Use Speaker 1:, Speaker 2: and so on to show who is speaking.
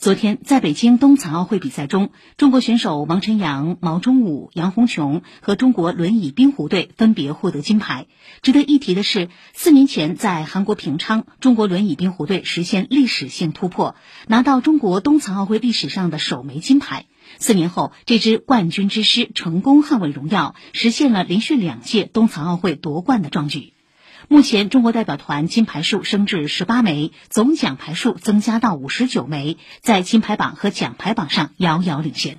Speaker 1: 昨天，在北京冬残奥会比赛中，中国选手王晨阳、毛中武、杨红琼和中国轮椅冰壶队分别获得金牌。值得一提的是，四年前在韩国平昌，中国轮椅冰壶队实现历史性突破，拿到中国冬残奥会历史上的首枚金牌。四年后，这支冠军之师成功捍卫荣耀，实现了连续两届冬残奥会夺冠的壮举。目前，中国代表团金牌数升至十八枚，总奖牌数增加到五十九枚，在金牌榜和奖牌榜上遥遥领先。